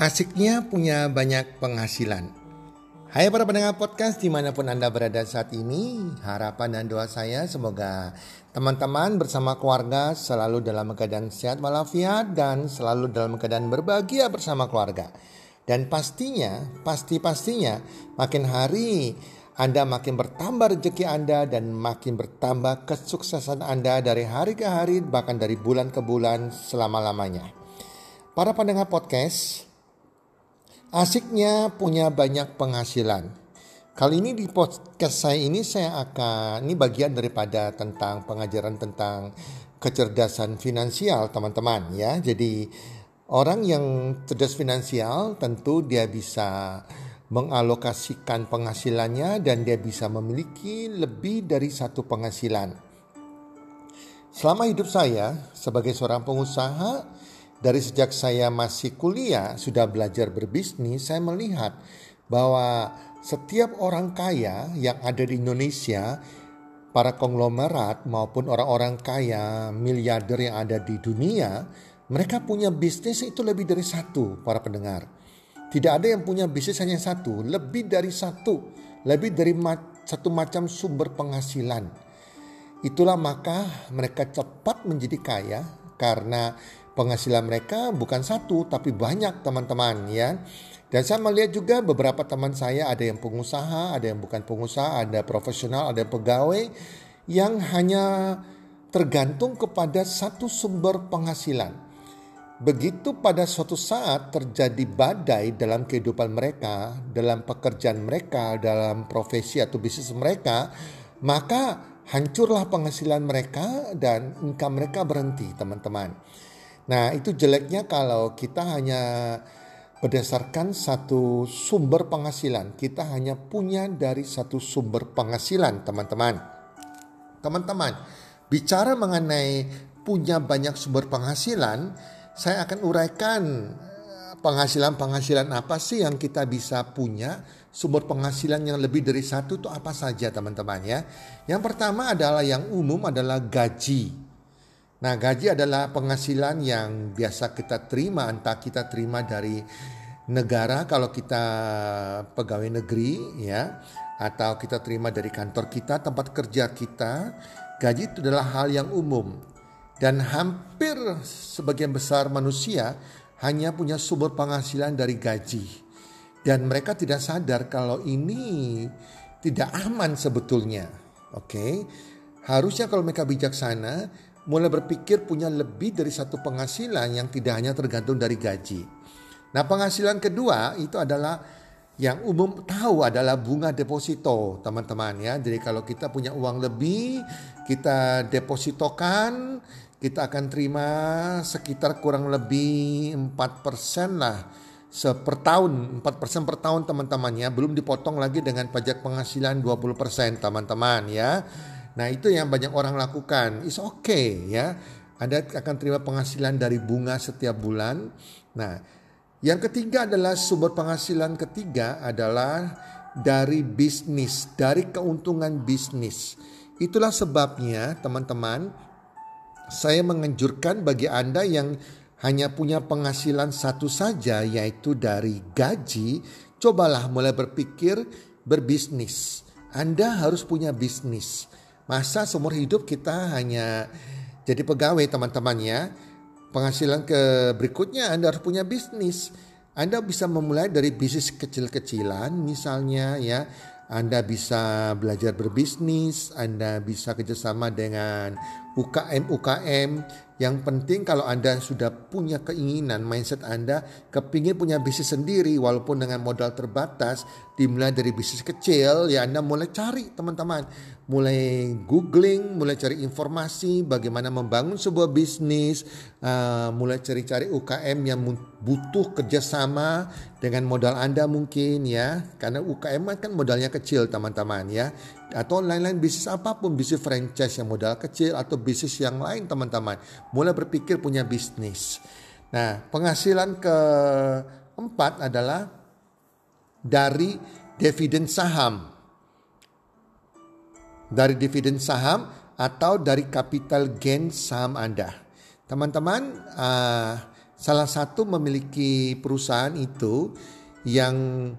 Asiknya punya banyak penghasilan. Hai para pendengar podcast di mana pun Anda berada saat ini, harapan dan doa saya semoga teman-teman bersama keluarga selalu dalam keadaan sehat walafiat dan selalu dalam keadaan berbahagia bersama keluarga. Dan pastinya, pasti-pastinya makin hari anda makin bertambah rezeki Anda dan makin bertambah kesuksesan Anda dari hari ke hari bahkan dari bulan ke bulan selama-lamanya. Para pendengar podcast, Asiknya punya banyak penghasilan. Kali ini di podcast saya ini saya akan ini bagian daripada tentang pengajaran tentang kecerdasan finansial teman-teman ya. Jadi orang yang cerdas finansial tentu dia bisa mengalokasikan penghasilannya dan dia bisa memiliki lebih dari satu penghasilan. Selama hidup saya sebagai seorang pengusaha, dari sejak saya masih kuliah, sudah belajar berbisnis, saya melihat bahwa setiap orang kaya yang ada di Indonesia, para konglomerat maupun orang-orang kaya, miliarder yang ada di dunia, mereka punya bisnis itu lebih dari satu, para pendengar. Tidak ada yang punya bisnis hanya satu, lebih dari satu, lebih dari ma satu macam sumber penghasilan. Itulah maka mereka cepat menjadi kaya karena penghasilan mereka bukan satu tapi banyak teman-teman ya. Dan saya melihat juga beberapa teman saya ada yang pengusaha, ada yang bukan pengusaha, ada profesional, ada pegawai yang hanya tergantung kepada satu sumber penghasilan. Begitu pada suatu saat terjadi badai dalam kehidupan mereka, dalam pekerjaan mereka, dalam profesi atau bisnis mereka, maka hancurlah penghasilan mereka dan income mereka berhenti, teman-teman. Nah, itu jeleknya kalau kita hanya berdasarkan satu sumber penghasilan. Kita hanya punya dari satu sumber penghasilan, teman-teman. Teman-teman, bicara mengenai punya banyak sumber penghasilan, saya akan uraikan eh, penghasilan-penghasilan apa sih yang kita bisa punya sumber penghasilan yang lebih dari satu itu apa saja teman-teman ya. Yang pertama adalah yang umum adalah gaji. Nah, gaji adalah penghasilan yang biasa kita terima, entah kita terima dari negara kalau kita pegawai negeri ya, atau kita terima dari kantor kita, tempat kerja kita. Gaji itu adalah hal yang umum dan hampir sebagian besar manusia hanya punya sumber penghasilan dari gaji. Dan mereka tidak sadar kalau ini tidak aman sebetulnya. Oke. Okay? Harusnya kalau mereka bijaksana mulai berpikir punya lebih dari satu penghasilan yang tidak hanya tergantung dari gaji. Nah, penghasilan kedua itu adalah yang umum tahu adalah bunga deposito, teman-teman ya. Jadi kalau kita punya uang lebih, kita depositokan, kita akan terima sekitar kurang lebih 4% lah per tahun 4% per tahun teman-teman ya belum dipotong lagi dengan pajak penghasilan 20% teman-teman ya Nah itu yang banyak orang lakukan. It's okay ya. Anda akan terima penghasilan dari bunga setiap bulan. Nah yang ketiga adalah sumber penghasilan ketiga adalah dari bisnis, dari keuntungan bisnis. Itulah sebabnya teman-teman saya menganjurkan bagi Anda yang hanya punya penghasilan satu saja yaitu dari gaji, cobalah mulai berpikir berbisnis. Anda harus punya bisnis. Masa seumur hidup kita hanya jadi pegawai teman-teman ya. Penghasilan ke berikutnya Anda harus punya bisnis. Anda bisa memulai dari bisnis kecil-kecilan misalnya ya. Anda bisa belajar berbisnis, Anda bisa kerjasama dengan UKM-UKM yang penting kalau Anda sudah punya keinginan, mindset Anda kepingin punya bisnis sendiri walaupun dengan modal terbatas, dimulai dari bisnis kecil, ya Anda mulai cari teman-teman. Mulai googling, mulai cari informasi bagaimana membangun sebuah bisnis, uh, mulai cari-cari UKM yang butuh kerjasama dengan modal Anda mungkin ya. Karena UKM kan modalnya kecil teman-teman ya atau lain-lain bisnis apa pun, bisnis franchise yang modal kecil atau bisnis yang lain teman-teman. Mulai berpikir punya bisnis. Nah, penghasilan keempat adalah dari dividen saham. Dari dividen saham atau dari capital gain saham Anda. Teman-teman, uh, Salah satu memiliki perusahaan itu yang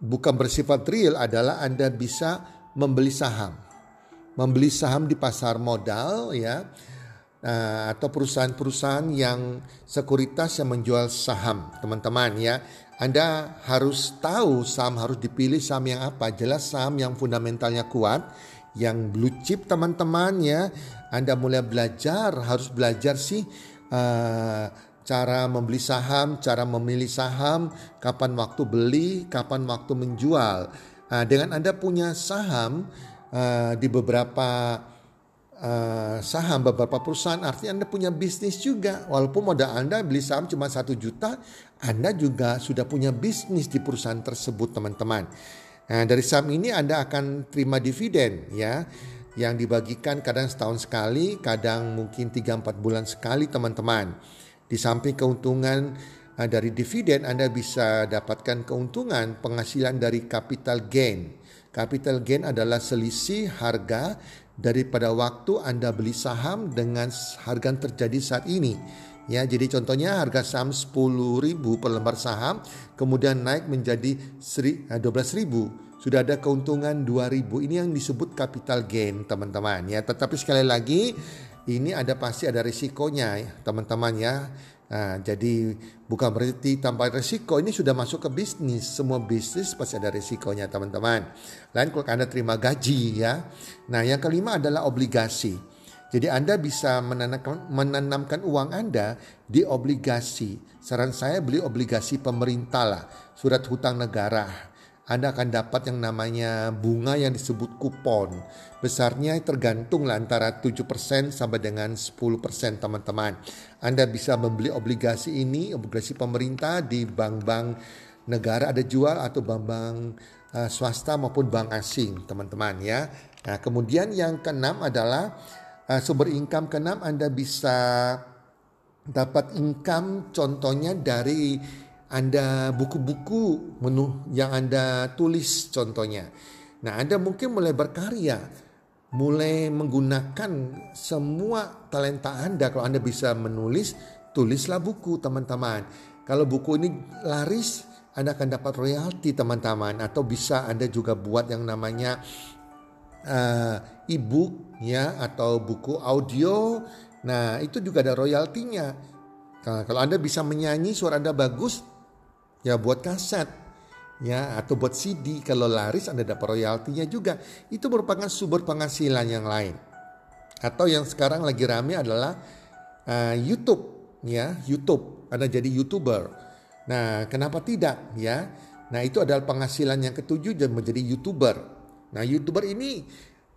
bukan bersifat real adalah Anda bisa membeli saham. Membeli saham di pasar modal ya uh, atau perusahaan-perusahaan yang sekuritas yang menjual saham, teman-teman ya. Anda harus tahu saham harus dipilih saham yang apa. Jelas saham yang fundamentalnya kuat, yang blue chip teman-teman ya. Anda mulai belajar, harus belajar sih uh, cara membeli saham, cara memilih saham, kapan waktu beli, kapan waktu menjual. Uh, dengan Anda punya saham uh, di beberapa uh, saham beberapa perusahaan artinya Anda punya bisnis juga. Walaupun modal Anda beli saham cuma satu juta Anda juga sudah punya bisnis di perusahaan tersebut teman-teman. Nah, dari saham ini Anda akan terima dividen ya yang dibagikan kadang setahun sekali kadang mungkin 3-4 bulan sekali teman-teman. Di samping keuntungan uh, dari dividen Anda bisa dapatkan keuntungan penghasilan dari capital gain Capital gain adalah selisih harga daripada waktu Anda beli saham dengan harga yang terjadi saat ini. Ya, jadi contohnya harga saham 10.000 per lembar saham kemudian naik menjadi 12.000. Eh, Sudah ada keuntungan 2.000. Ini yang disebut capital gain, teman-teman ya. Tetapi sekali lagi ini ada pasti ada risikonya, teman-teman ya. Nah, jadi bukan berarti tanpa risiko ini sudah masuk ke bisnis. Semua bisnis pasti ada risikonya teman-teman. Lain kalau Anda terima gaji ya. Nah yang kelima adalah obligasi. Jadi Anda bisa menanamkan, menanamkan uang Anda di obligasi. Saran saya beli obligasi pemerintah lah. Surat hutang negara. Anda akan dapat yang namanya bunga yang disebut kupon. Besarnya tergantung lah antara 7% sampai dengan 10% teman-teman. Anda bisa membeli obligasi ini, obligasi pemerintah di bank-bank negara ada jual atau bank-bank uh, swasta maupun bank asing teman-teman ya. Nah kemudian yang keenam adalah uh, sumber income keenam Anda bisa dapat income contohnya dari anda buku-buku menu yang Anda tulis contohnya. Nah, Anda mungkin mulai berkarya, mulai menggunakan semua talenta Anda. Kalau Anda bisa menulis, tulislah buku, teman-teman. Kalau buku ini laris, Anda akan dapat royalti, teman-teman. Atau bisa Anda juga buat yang namanya uh, e-book ya atau buku audio. Nah, itu juga ada royaltinya. Nah, kalau Anda bisa menyanyi, suara Anda bagus, ya buat kaset. Ya atau buat CD kalau laris Anda dapat royaltinya juga. Itu merupakan sumber penghasilan yang lain. Atau yang sekarang lagi rame adalah uh, YouTube. Ya YouTube. Anda jadi youtuber. Nah kenapa tidak? Ya nah itu adalah penghasilan yang ketujuh dan menjadi youtuber. Nah youtuber ini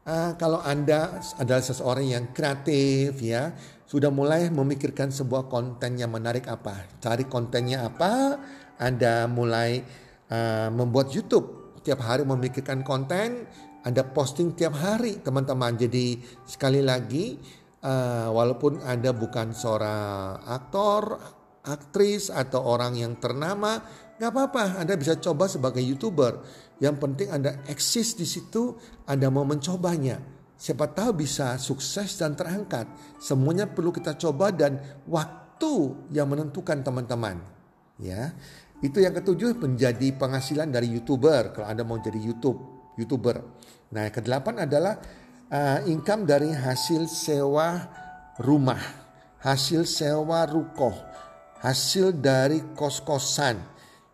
uh, kalau anda adalah seseorang yang kreatif ya sudah mulai memikirkan sebuah konten yang menarik apa. Cari kontennya apa anda mulai uh, membuat YouTube tiap hari memikirkan konten, Anda posting tiap hari teman-teman. Jadi sekali lagi uh, walaupun Anda bukan seorang aktor, aktris atau orang yang ternama, nggak apa-apa. Anda bisa coba sebagai youtuber. Yang penting Anda eksis di situ, Anda mau mencobanya. Siapa tahu bisa sukses dan terangkat. Semuanya perlu kita coba dan waktu yang menentukan teman-teman. Ya. Itu yang ketujuh menjadi penghasilan dari YouTuber kalau Anda mau jadi YouTube, YouTuber. Nah, yang kedelapan adalah uh, income dari hasil sewa rumah, hasil sewa rukoh, hasil dari kos-kosan.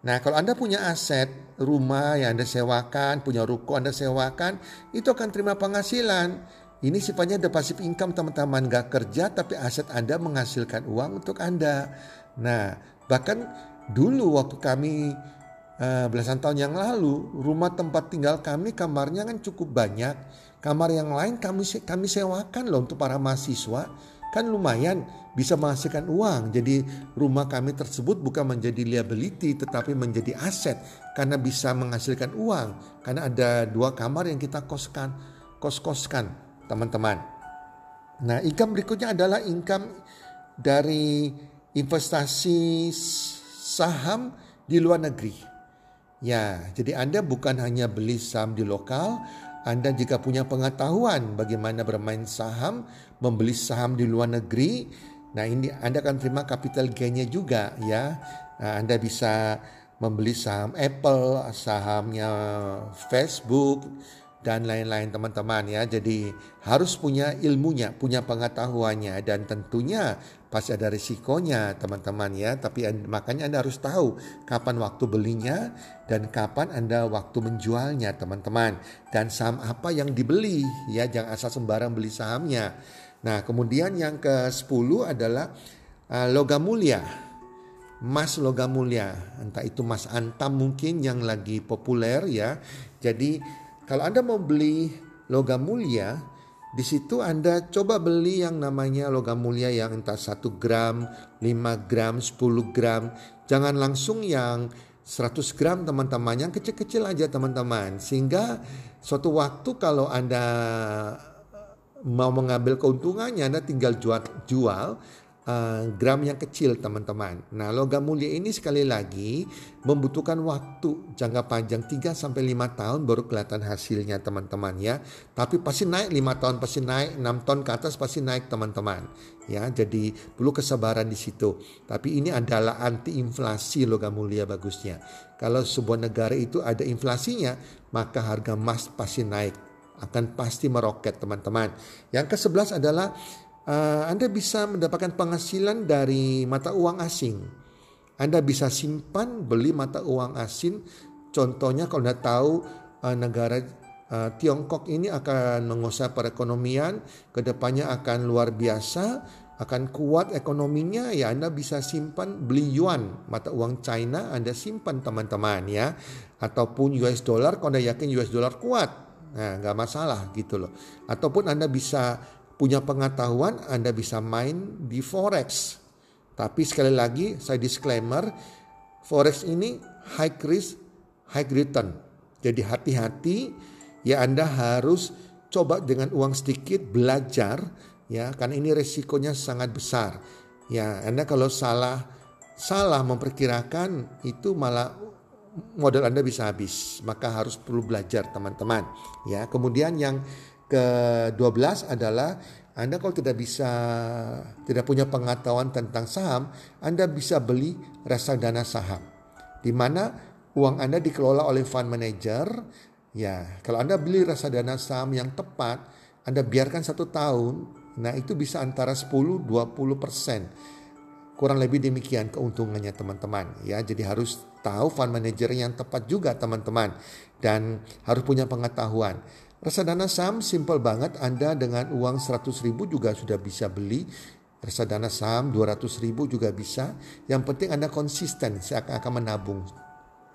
Nah, kalau Anda punya aset rumah yang Anda sewakan, punya ruko Anda sewakan, itu akan terima penghasilan. Ini sifatnya the passive income teman-teman, gak kerja tapi aset Anda menghasilkan uang untuk Anda. Nah, bahkan Dulu waktu kami uh, belasan tahun yang lalu, rumah tempat tinggal kami kamarnya kan cukup banyak. Kamar yang lain kami kami sewakan loh untuk para mahasiswa. Kan lumayan bisa menghasilkan uang. Jadi rumah kami tersebut bukan menjadi liability tetapi menjadi aset karena bisa menghasilkan uang. Karena ada dua kamar yang kita koskan, kos-koskan, teman-teman. Nah, income berikutnya adalah income dari investasi saham di luar negeri. Ya, jadi Anda bukan hanya beli saham di lokal, Anda jika punya pengetahuan bagaimana bermain saham, membeli saham di luar negeri, Nah ini Anda akan terima capital gainnya juga ya. Nah, anda bisa membeli saham Apple, sahamnya Facebook, dan lain-lain teman-teman ya. Jadi harus punya ilmunya, punya pengetahuannya dan tentunya pasti ada risikonya teman-teman ya. Tapi makanya Anda harus tahu kapan waktu belinya dan kapan Anda waktu menjualnya teman-teman. Dan saham apa yang dibeli ya, jangan asal sembarang beli sahamnya. Nah, kemudian yang ke-10 adalah uh, logam mulia. Emas logam mulia, entah itu emas antam mungkin yang lagi populer ya. Jadi kalau Anda mau beli logam mulia, di situ Anda coba beli yang namanya logam mulia yang entah 1 gram, 5 gram, 10 gram. Jangan langsung yang 100 gram teman-teman, yang kecil-kecil aja teman-teman. Sehingga suatu waktu kalau Anda mau mengambil keuntungannya Anda tinggal jual, jual uh, gram yang kecil teman-teman. Nah logam mulia ini sekali lagi membutuhkan waktu jangka panjang 3 sampai 5 tahun baru kelihatan hasilnya teman-teman ya. Tapi pasti naik 5 tahun pasti naik 6 tahun ke atas pasti naik teman-teman. Ya, jadi perlu kesabaran di situ. Tapi ini adalah anti inflasi logam mulia bagusnya. Kalau sebuah negara itu ada inflasinya, maka harga emas pasti naik akan pasti meroket teman-teman. Yang ke-11 adalah uh, Anda bisa mendapatkan penghasilan dari mata uang asing. Anda bisa simpan beli mata uang asing. Contohnya kalau Anda tahu uh, negara uh, Tiongkok ini akan menguasai perekonomian, ke depannya akan luar biasa, akan kuat ekonominya, ya Anda bisa simpan beli yuan mata uang China, Anda simpan teman-teman ya, ataupun US dollar kalau Anda yakin US dollar kuat, Nah, nggak masalah gitu loh. Ataupun Anda bisa punya pengetahuan, Anda bisa main di forex. Tapi sekali lagi saya disclaimer, forex ini high risk, high return. Jadi hati-hati ya Anda harus coba dengan uang sedikit belajar ya karena ini resikonya sangat besar. Ya, Anda kalau salah salah memperkirakan itu malah modal Anda bisa habis. Maka harus perlu belajar teman-teman. Ya, kemudian yang ke-12 adalah Anda kalau tidak bisa tidak punya pengetahuan tentang saham, Anda bisa beli reksadana saham. Di mana uang Anda dikelola oleh fund manager. Ya, kalau Anda beli reksadana saham yang tepat, Anda biarkan satu tahun, nah itu bisa antara 10-20 persen Kurang lebih demikian keuntungannya teman-teman ya. Jadi harus tahu fund manager yang tepat juga teman-teman dan harus punya pengetahuan. Reksadana saham simple banget Anda dengan uang 100 ribu juga sudah bisa beli reksadana saham 200 ribu juga bisa. Yang penting Anda konsisten saya akan menabung.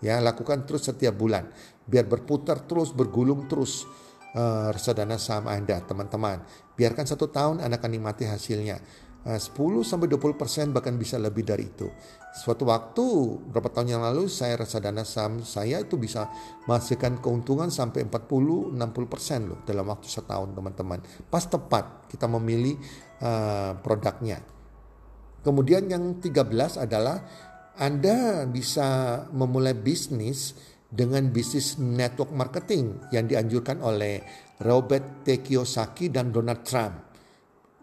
Ya, lakukan terus setiap bulan biar berputar terus, bergulung terus uh, reksadana saham Anda, teman-teman. Biarkan satu tahun Anda akan nikmati hasilnya. 10 eh, sampai 20 persen bahkan bisa lebih dari itu. Suatu waktu beberapa tahun yang lalu saya rasa dana saham saya itu bisa menghasilkan keuntungan sampai 40 60 persen loh dalam waktu setahun teman-teman. Pas tepat kita memilih uh, produknya. Kemudian yang 13 adalah Anda bisa memulai bisnis dengan bisnis network marketing yang dianjurkan oleh Robert T. Kiyosaki dan Donald Trump.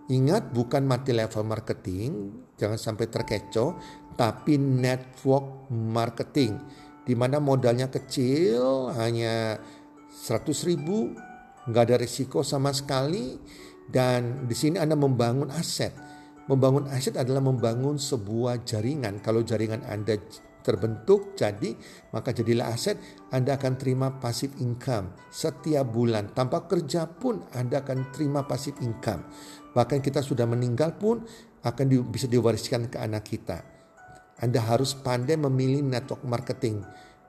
Ingat bukan mati level marketing, jangan sampai terkecoh, tapi network marketing. Di mana modalnya kecil, hanya 100 ribu, nggak ada risiko sama sekali, dan di sini Anda membangun aset. Membangun aset adalah membangun sebuah jaringan. Kalau jaringan Anda terbentuk jadi maka jadilah aset Anda akan terima pasif income setiap bulan tanpa kerja pun Anda akan terima pasif income Bahkan kita sudah meninggal pun akan di, bisa diwariskan ke anak kita. Anda harus pandai memilih network marketing.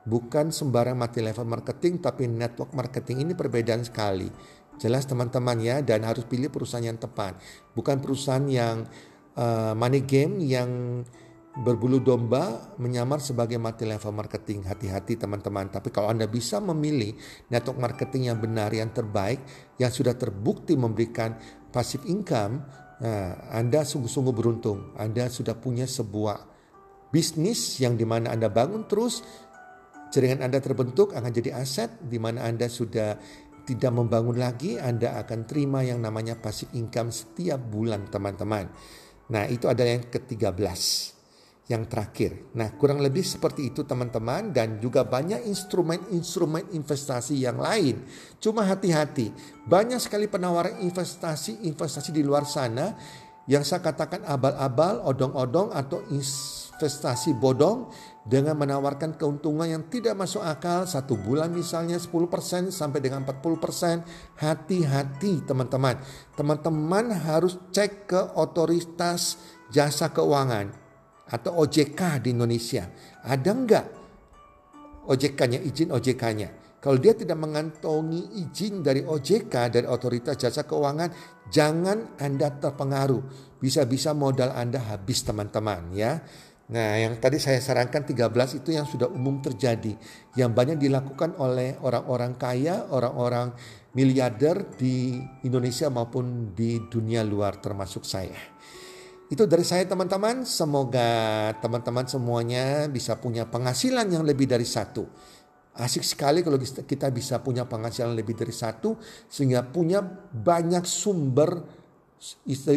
Bukan sembarang mati level marketing, tapi network marketing ini perbedaan sekali. Jelas teman-teman ya, dan harus pilih perusahaan yang tepat. Bukan perusahaan yang uh, money game yang berbulu domba menyamar sebagai multi level marketing. Hati-hati teman-teman. Tapi kalau Anda bisa memilih network marketing yang benar, yang terbaik, yang sudah terbukti memberikan passive income, nah, Anda sungguh-sungguh beruntung. Anda sudah punya sebuah bisnis yang di mana Anda bangun terus, jaringan Anda terbentuk akan jadi aset, di mana Anda sudah tidak membangun lagi, Anda akan terima yang namanya passive income setiap bulan teman-teman. Nah, itu adalah yang ke-13 yang terakhir. Nah, kurang lebih seperti itu teman-teman dan juga banyak instrumen-instrumen investasi yang lain. Cuma hati-hati, banyak sekali penawaran investasi-investasi di luar sana yang saya katakan abal-abal, odong-odong atau investasi bodong dengan menawarkan keuntungan yang tidak masuk akal satu bulan misalnya 10% sampai dengan 40% hati-hati teman-teman teman-teman harus cek ke otoritas jasa keuangan atau OJK di Indonesia ada enggak OJK-nya izin OJK-nya kalau dia tidak mengantongi izin dari OJK, dari Otoritas Jasa Keuangan, jangan Anda terpengaruh. Bisa-bisa modal Anda habis teman-teman ya. Nah, yang tadi saya sarankan 13 itu yang sudah umum terjadi, yang banyak dilakukan oleh orang-orang kaya, orang-orang miliarder di Indonesia maupun di dunia luar termasuk saya. Itu dari saya teman-teman, semoga teman-teman semuanya bisa punya penghasilan yang lebih dari satu. Asik sekali kalau kita bisa punya penghasilan lebih dari satu sehingga punya banyak sumber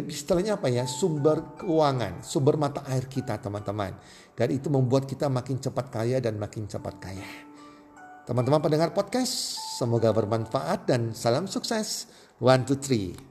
istilahnya apa ya sumber keuangan, sumber mata air kita teman-teman. Dan itu membuat kita makin cepat kaya dan makin cepat kaya. Teman-teman pendengar podcast, semoga bermanfaat dan salam sukses. One, two, three.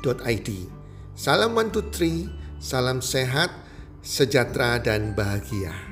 healthcommunity.id. Salam one two three, salam sehat, sejahtera dan bahagia.